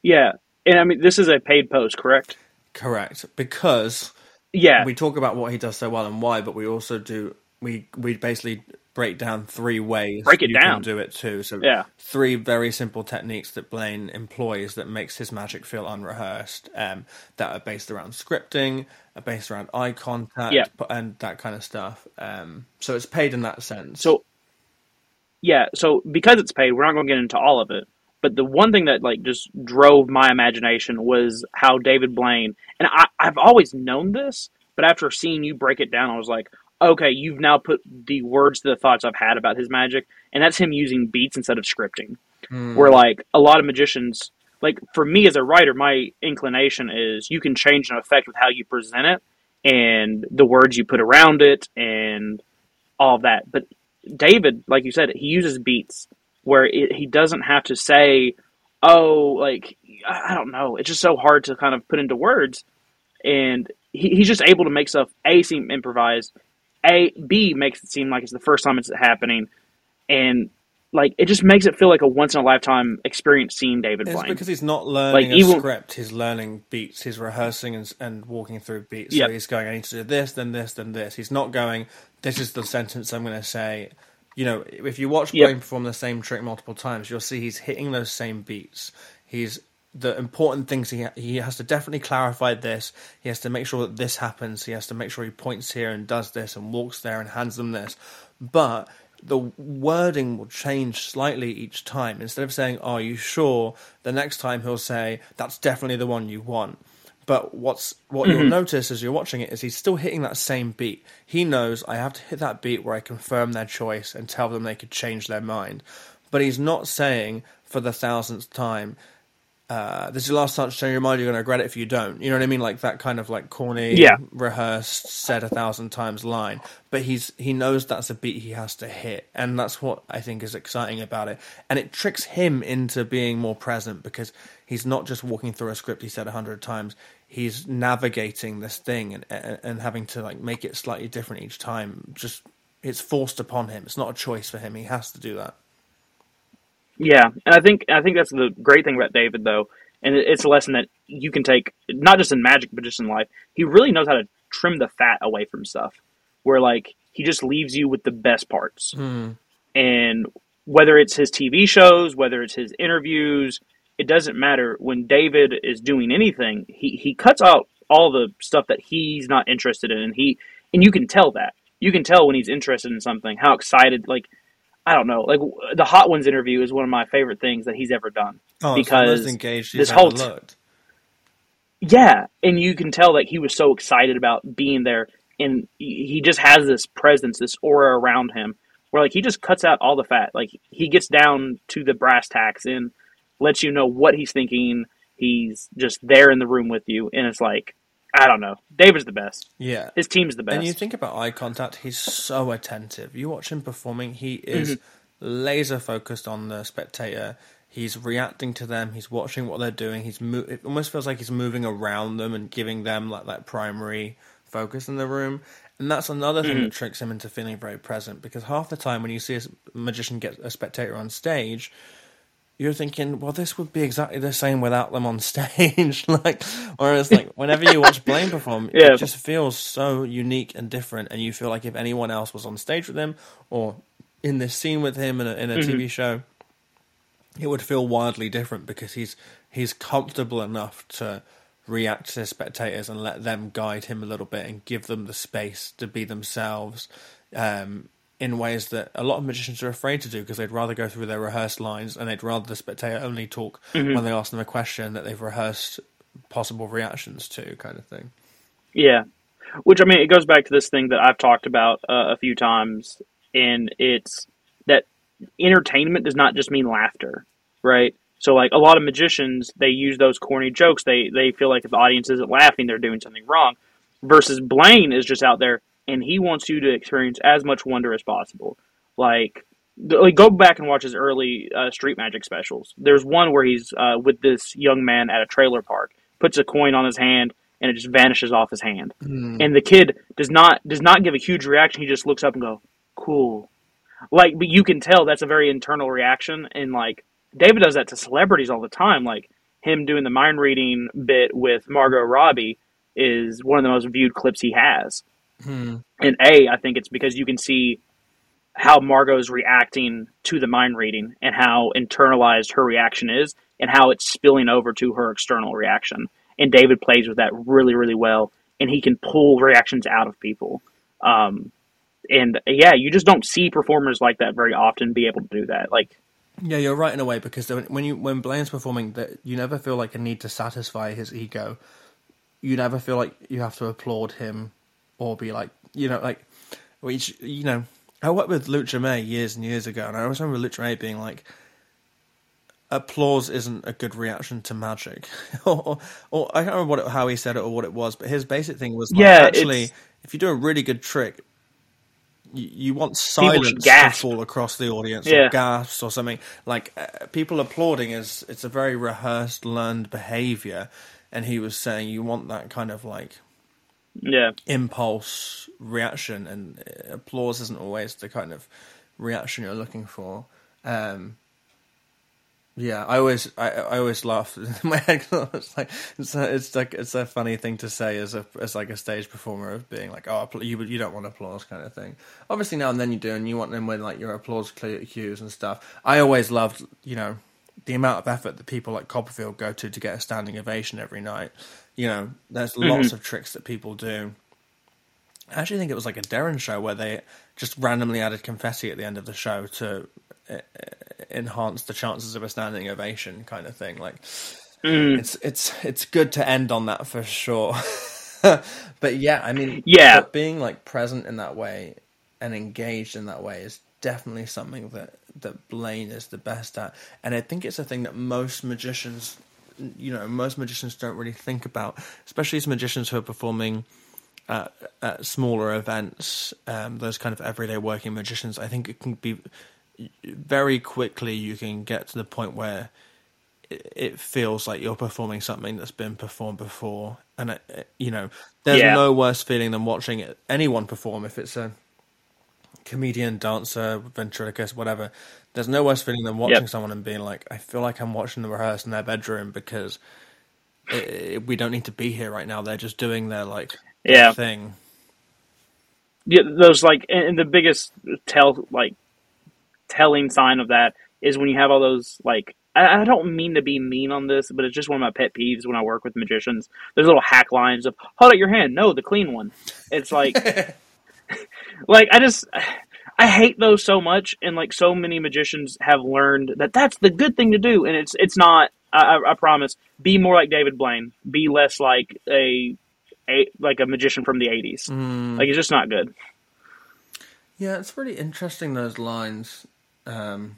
Yeah. And I mean, this is a paid post, correct? Correct. Because yeah, we talk about what he does so well and why, but we also do we we basically break down three ways break it you down. can do it too. So yeah. three very simple techniques that Blaine employs that makes his magic feel unrehearsed. Um, that are based around scripting, are based around eye contact, yeah. and that kind of stuff. Um, so it's paid in that sense. So yeah, so because it's paid, we're not going to get into all of it. But the one thing that like just drove my imagination was how David Blaine, and I, I've always known this, but after seeing you break it down, I was like, okay, you've now put the words to the thoughts I've had about his magic, and that's him using beats instead of scripting. Mm. Where like a lot of magicians, like for me as a writer, my inclination is you can change an effect with how you present it and the words you put around it and all of that. But David, like you said, he uses beats where it, he doesn't have to say, "Oh, like I don't know." It's just so hard to kind of put into words, and he, he's just able to make stuff a seem improvised a B makes it seem like it's the first time it's happening, and like it just makes it feel like a once in a lifetime experience seeing David it's Blaine. because he's not learning like, a even, script; he's learning beats. He's rehearsing and, and walking through beats. Yep. So he's going, "I need to do this, then this, then this." He's not going, "This is the sentence I'm going to say." You know, if you watch Blaine yep. perform the same trick multiple times, you'll see he's hitting those same beats. He's the important things he he has to definitely clarify this. He has to make sure that this happens. He has to make sure he points here and does this and walks there and hands them this. But the wording will change slightly each time. Instead of saying, "Are you sure?" the next time he'll say, "That's definitely the one you want." But what's what mm-hmm. you'll notice as you're watching it is he's still hitting that same beat. He knows I have to hit that beat where I confirm their choice and tell them they could change their mind. But he's not saying for the thousandth time, uh, this is your last chance to change your mind. You're going to regret it if you don't. You know what I mean? Like that kind of like corny, yeah. rehearsed, said a thousand times line. But he's he knows that's a beat he has to hit, and that's what I think is exciting about it. And it tricks him into being more present because he's not just walking through a script he said a hundred times. He's navigating this thing and, and and having to like make it slightly different each time. Just it's forced upon him. It's not a choice for him. He has to do that. Yeah, and I think I think that's the great thing about David, though, and it's a lesson that you can take not just in magic but just in life. He really knows how to trim the fat away from stuff, where like he just leaves you with the best parts. Mm. And whether it's his TV shows, whether it's his interviews, it doesn't matter. When David is doing anything, he he cuts out all the stuff that he's not interested in, and he and you can tell that. You can tell when he's interested in something, how excited like I don't know. Like the Hot Ones interview is one of my favorite things that he's ever done oh, because engaged this whole t- yeah, and you can tell that he was so excited about being there, and he just has this presence, this aura around him, where like he just cuts out all the fat. Like he gets down to the brass tacks and lets you know what he's thinking. He's just there in the room with you, and it's like I don't know. David's the best. Yeah. His team's the best. And you think about eye contact, he's so attentive. You watch him performing, he mm-hmm. is laser focused on the spectator. He's reacting to them. He's watching what they're doing. He's mo- it almost feels like he's moving around them and giving them like that primary focus in the room. And that's another thing that mm-hmm. tricks him into feeling very present because half the time when you see a magician get a spectator on stage, you're thinking, well, this would be exactly the same without them on stage. like, whereas, like, whenever you watch Blaine perform, Yeah. it just feels so unique and different, and you feel like if anyone else was on stage with him or in this scene with him in a, in a TV show, it would feel wildly different because he's he's comfortable enough to react to spectators and let them guide him a little bit and give them the space to be themselves um, in ways that a lot of magicians are afraid to do because they'd rather go through their rehearsed lines and they'd rather the spectator only talk when they ask them a question that they've rehearsed possible reactions to, kind of thing. Yeah, which I mean, it goes back to this thing that I've talked about uh, a few times, and it's that entertainment does not just mean laughter, right? So, like a lot of magicians, they use those corny jokes. They they feel like if the audience isn't laughing, they're doing something wrong. Versus Blaine is just out there, and he wants you to experience as much wonder as possible. Like, like go back and watch his early uh, street magic specials. There's one where he's uh, with this young man at a trailer park, puts a coin on his hand, and it just vanishes off his hand. And the kid does not does not give a huge reaction. He just looks up and go, "Cool." Like, but you can tell that's a very internal reaction. And like David does that to celebrities all the time. Like him doing the mind reading bit with Margot Robbie is one of the most viewed clips he has. And a, I think it's because you can see how Margot's reacting to the mind reading and how internalized her reaction is and how it's spilling over to her external reaction. And David plays with that really, really well. And he can pull reactions out of people. Um, and yeah, you just don't see performers like that very often be able to do that. Like, Yeah, you're right in a way because when when you when Blaine's performing, that you never feel like a need to satisfy his ego. You never feel like you have to applaud him or be like, you know, like, which you know. I worked with Lucha May years and years ago, and I always remember Lucha May being like, "Applause isn't a good reaction to magic," or, or, or I can't remember what it, how he said it or what it was, but his basic thing was, like, Yeah, actually, it's- if you do a really good trick, you, you want silence to fall across the audience Yeah. or gasps or something like uh, people applauding is it's a very rehearsed learned behavior and he was saying you want that kind of like yeah, impulse reaction and uh, applause isn't always the kind of reaction you're looking for um yeah, I always, I, I always laugh in my head. it's like, it's, a, it's like, it's a funny thing to say as a, as like a stage performer of being like, oh, you, you don't want applause kind of thing. Obviously now and then you do, and you want them with like your applause cues and stuff. I always loved, you know, the amount of effort that people like Copperfield go to to get a standing ovation every night. You know, there's mm-hmm. lots of tricks that people do. I actually think it was like a Derren show where they just randomly added confetti at the end of the show to uh, enhance the chances of a standing ovation, kind of thing. Like mm. it's it's it's good to end on that for sure. but yeah, I mean, Yeah. being like present in that way and engaged in that way is definitely something that that Blaine is the best at, and I think it's a thing that most magicians, you know, most magicians don't really think about, especially as magicians who are performing at, at smaller events, um, those kind of everyday working magicians, I think it can be very quickly you can get to the point where it, feels like you're performing something that's been performed before, and it, it- you know, there's Yeah. no worse feeling than watching anyone perform if it's a comedian, dancer, ventriloquist, whatever. There's no worse feeling than watching Yep. someone and being like, I feel like I'm watching the rehearse in their bedroom because it, it- we don't need to be here right now. They're just doing their like their Yeah. thing. yeah, those like, and the biggest tell like telling sign of that is when you have all those like. I I don't mean to be mean on this, but it's just one of my pet peeves when I work with magicians. There's little hack lines of "Hold out your hand." No, the clean one. It's like, like I just, I hate those so much, and like so many magicians have learned that that's the good thing to do, and it's it's not. I, I, promise. Be more like David Blaine. Be less like a, a like a magician from the '80s. Like it's just not good. Yeah, it's really interesting those lines. Um,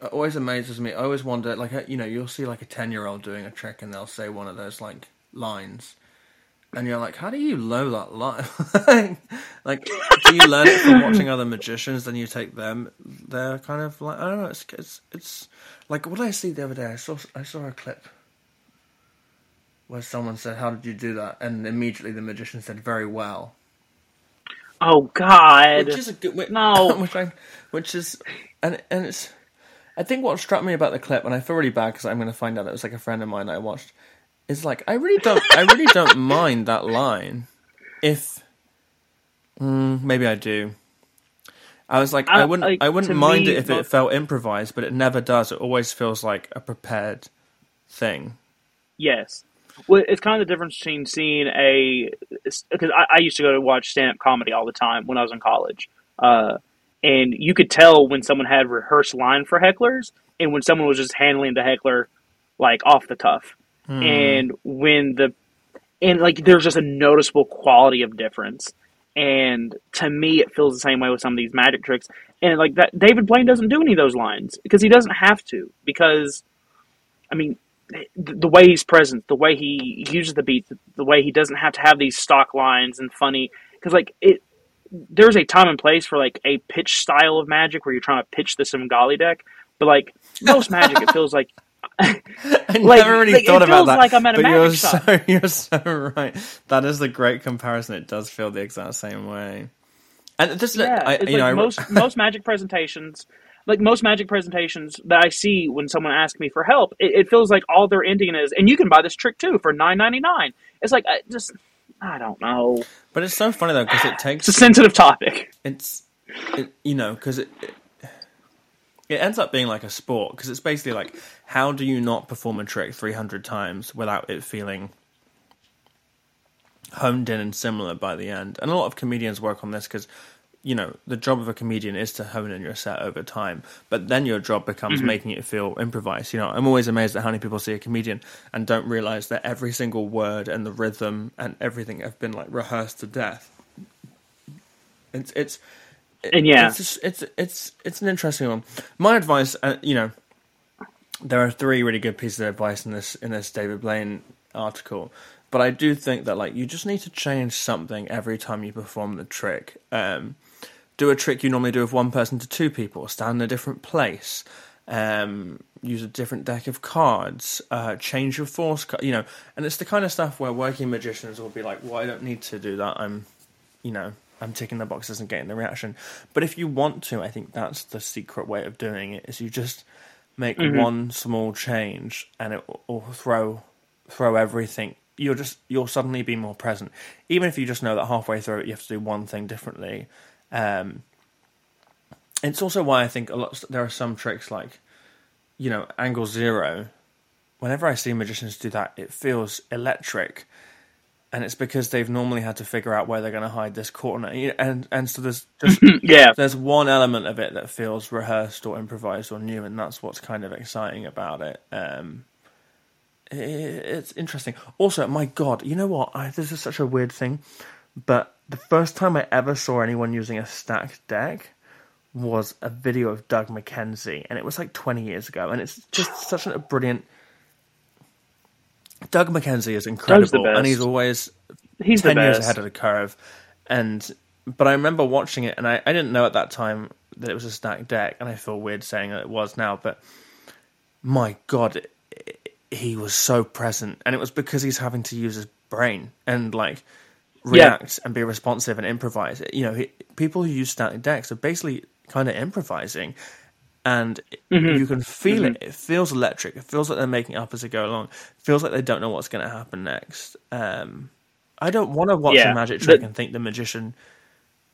it always amazes me. I always wonder, like, you know, you'll see like a ten-year-old doing a trick, and they'll say one of those like lines, and you're like, how do you know that line? like, do you learn it from watching other magicians? Then you take them. They're kind of like I don't know. It's it's it's like what I see the other day? I saw I saw a clip where someone said, "How did you do that?" and immediately the magician said, "Very well." Oh God! Which is a good which, No. which I, which is, and and it's. I think what struck me about the clip, and I feel really bad because I'm going to find out it was like a friend of mine that I watched, is like I really don't, I really don't mind that line, if, mm, maybe I do. I was like, I, I- wouldn't, like, I wouldn't mind me, it if mo- it felt improvised, but it never does. It always feels like a prepared thing. Yes. Well, it's kind of the difference between seeing a because I, I used to go to watch stand up comedy all the time when I was in college, uh, and you could tell when someone had rehearsed line for hecklers and when someone was just handling the heckler like off the cuff, Hmm. and when the and like there's just a noticeable quality of difference. And to me, it feels the same way with some of these magic tricks. And like that, David Blaine doesn't do any of those lines because he doesn't have to. Because, I mean, the, the way he's present, the way he uses the beats, the way he doesn't have to have these stock lines and funny. Because like it, there's a time and place for like a pitch style of magic where you're trying to pitch the Svengali deck. But like most magic, it feels like I Like- never really like, thought about feels that. like I'm at a but you're magic shop. so you're so right. That is a great comparison. It does feel the exact same way. And just Yeah, I, it's you like know, most most magic presentations, like most magic presentations that I see when someone asks me for help, it, it feels like all they're ending is, and you can buy this trick too for nine ninety nine. It's like I just I don't know. but it's so funny though because it It's takes a sensitive topic. it's it, you know because it, it it ends up being like a sport because it's basically like how do you not perform a trick 300 times without it feeling honed in and similar by the end? And a lot of comedians work on this because you know the job of a comedian is to hone in your set over time but then your job becomes mm-hmm. making it feel improvised you know? I'm always amazed at how many people see a comedian and don't realize that every single word and the rhythm and everything have been like rehearsed to death. It's it's And yeah, it's it's it's it's an interesting one. My advice, uh, you know, there are three really good pieces of advice in this in this David Blaine article, but I do think that like you just need to change something every time you perform the trick. Um, do a trick you normally do with one person to two people. Stand in a different place. Um, use a different deck of cards. Uh, change your force. You know, and it's the kind of stuff where working magicians will be like, "Well, I don't need to do that. I'm, you know." I'm ticking the boxes and getting the reaction. But if you want to, I think that's the secret way of doing it. Is you just make one small change and it will- will throw throw everything. You'll just you'll suddenly be more present, even if you just know that halfway through it you have to do one thing differently. Um, it's also why I think a lot there are some tricks like, you know, angle zero. Whenever I see magicians do that, it feels electric, and it's because they've normally had to figure out where they're going to hide this corner, and and so there's just yeah, there's one element of it that feels rehearsed or improvised or new, and that's what's kind of exciting about it. Um, i it's interesting. Also, my God, you know what? I, this is such a weird thing, but the first time I ever saw anyone using a stacked deck was a video of Doug McKenzie, and it was like 20 years ago, and it's just such a brilliant. Doug McKenzie is incredible, and he's always he's ten years ahead of the curve. And but I remember watching it, and I, I didn't know at that time that it was a stacked deck, and I feel weird saying that it was now. But my God, it, it- he was so present, and it was because he's having to use his brain and like react and be responsive and improvise. You know, he, people who use stacked decks are basically kind of improvising. And you can feel it. It feels electric. It feels like they're making up as they go along. It feels like they don't know what's going to happen next. Um, I don't want to watch Yeah, a magic trick the- and think the magician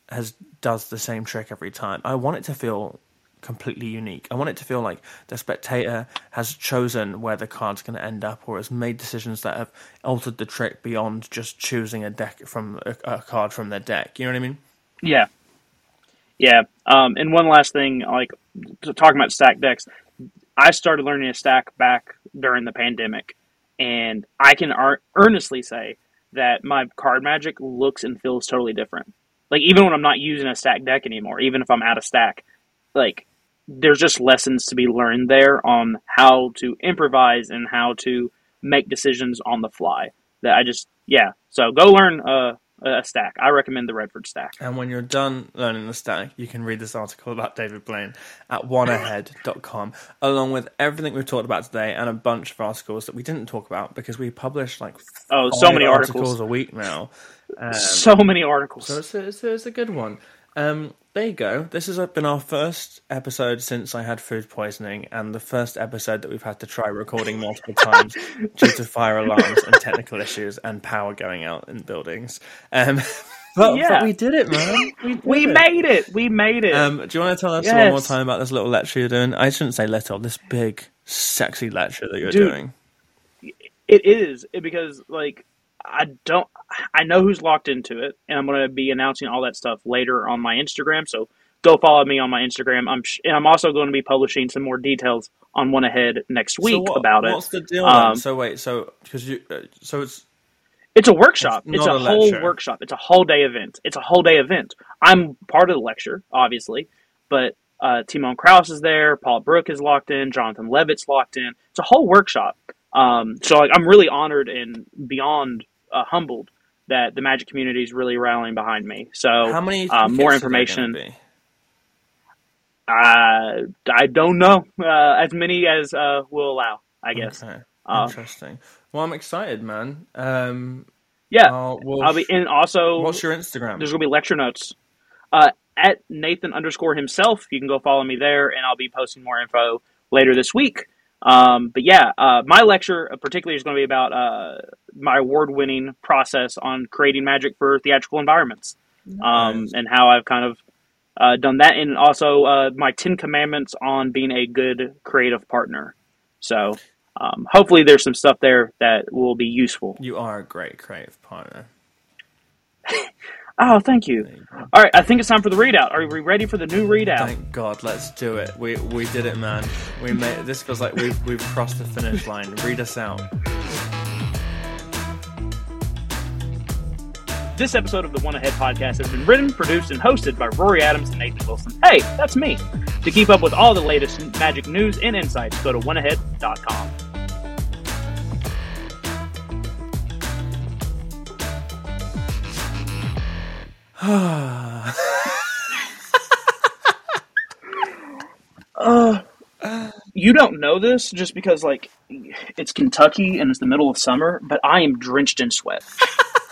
has does the same trick every time. I want it to feel completely unique. I want it to feel like the spectator has chosen where the card's going to end up, or has made decisions that have altered the trick beyond just choosing a deck from a, a card from their deck. You know what I mean? Yeah, yeah. Um, and one last thing, like talking about stack decks, I started learning to stack back during the pandemic, and I can ar- earnestly say that my card magic looks and feels totally different. Like even when I'm not using a stack deck anymore, even if I'm out of stack, like there's just lessons to be learned there on how to improvise and how to make decisions on the fly that I just yeah. So go learn uh, a stack. I recommend the Redford stack. And when you're done learning the stack, you can read this article about David Blaine at oneahead.com, along with everything we've talked about today and a bunch of articles that we didn't talk about because we publish like oh so many articles. articles a week now. Um, so many articles. So it's a, it's a, it's a good one. Um, there you go. This has been our first episode since I had food poisoning, and the first episode that we've had to try recording multiple times due to fire alarms and technical issues and power going out in buildings. Um, but, yeah. but we did it, man. We, we it. made it. We made it. Um, do you want to tell us yes. one more time about this little lecture you're doing? I shouldn't say little. This big, sexy lecture that you're Dude, doing. It is because, like, I don't. I know who's locked into it, and I'm going to be announcing all that stuff later on my Instagram. So go follow me on my Instagram. I'm sh- and I'm also going to be publishing some more details on one ahead next week so what, about it. What's the deal? Um, so wait, so because you, uh, so it's it's a workshop. It's, it's a, a whole workshop. It's a whole day event. It's a whole day event. I'm part of the lecture, obviously, but uh, Timon Krause is there. Paul Brook is locked in. Jonathan Levit's locked in. It's a whole workshop. Um, so like, I'm really honored and beyond uh, humbled that the Magic community is really rallying behind me. So how many uh, more information? Uh, I don't know. Uh, as many as uh, will allow, I guess. Okay. Uh, Interesting. Well, I'm excited, man. Um, yeah, we'll I'll be. And also, what's your Instagram? There's gonna be lecture notes. Uh, at Nathan underscore himself. You can go follow me there, and I'll be posting more info later this week. Um, but yeah, uh, my lecture particularly is going to be about uh, my award-winning process on creating magic for theatrical environments, um, nice. um, and how I've kind of uh, done that, and also uh, my Ten Commandments on being a good creative partner. So um, hopefully, there's some stuff there that will be useful. You are a great creative partner. Oh, thank you. All right, I think it's time for the readout. Are we ready for the new readout? Thank God, let's do it. We we did it, man. We made this feels like we've we've crossed the finish line. Read us out. This episode of the One Ahead podcast has been written, produced, and hosted by Rory Adams and Nathan Wilson. Hey, that's me. To keep up with all the latest magic news and insights, go to oneahead.com. uh, you don't know this just because like it's Kentucky and it's the middle of summer, but I am drenched in sweat.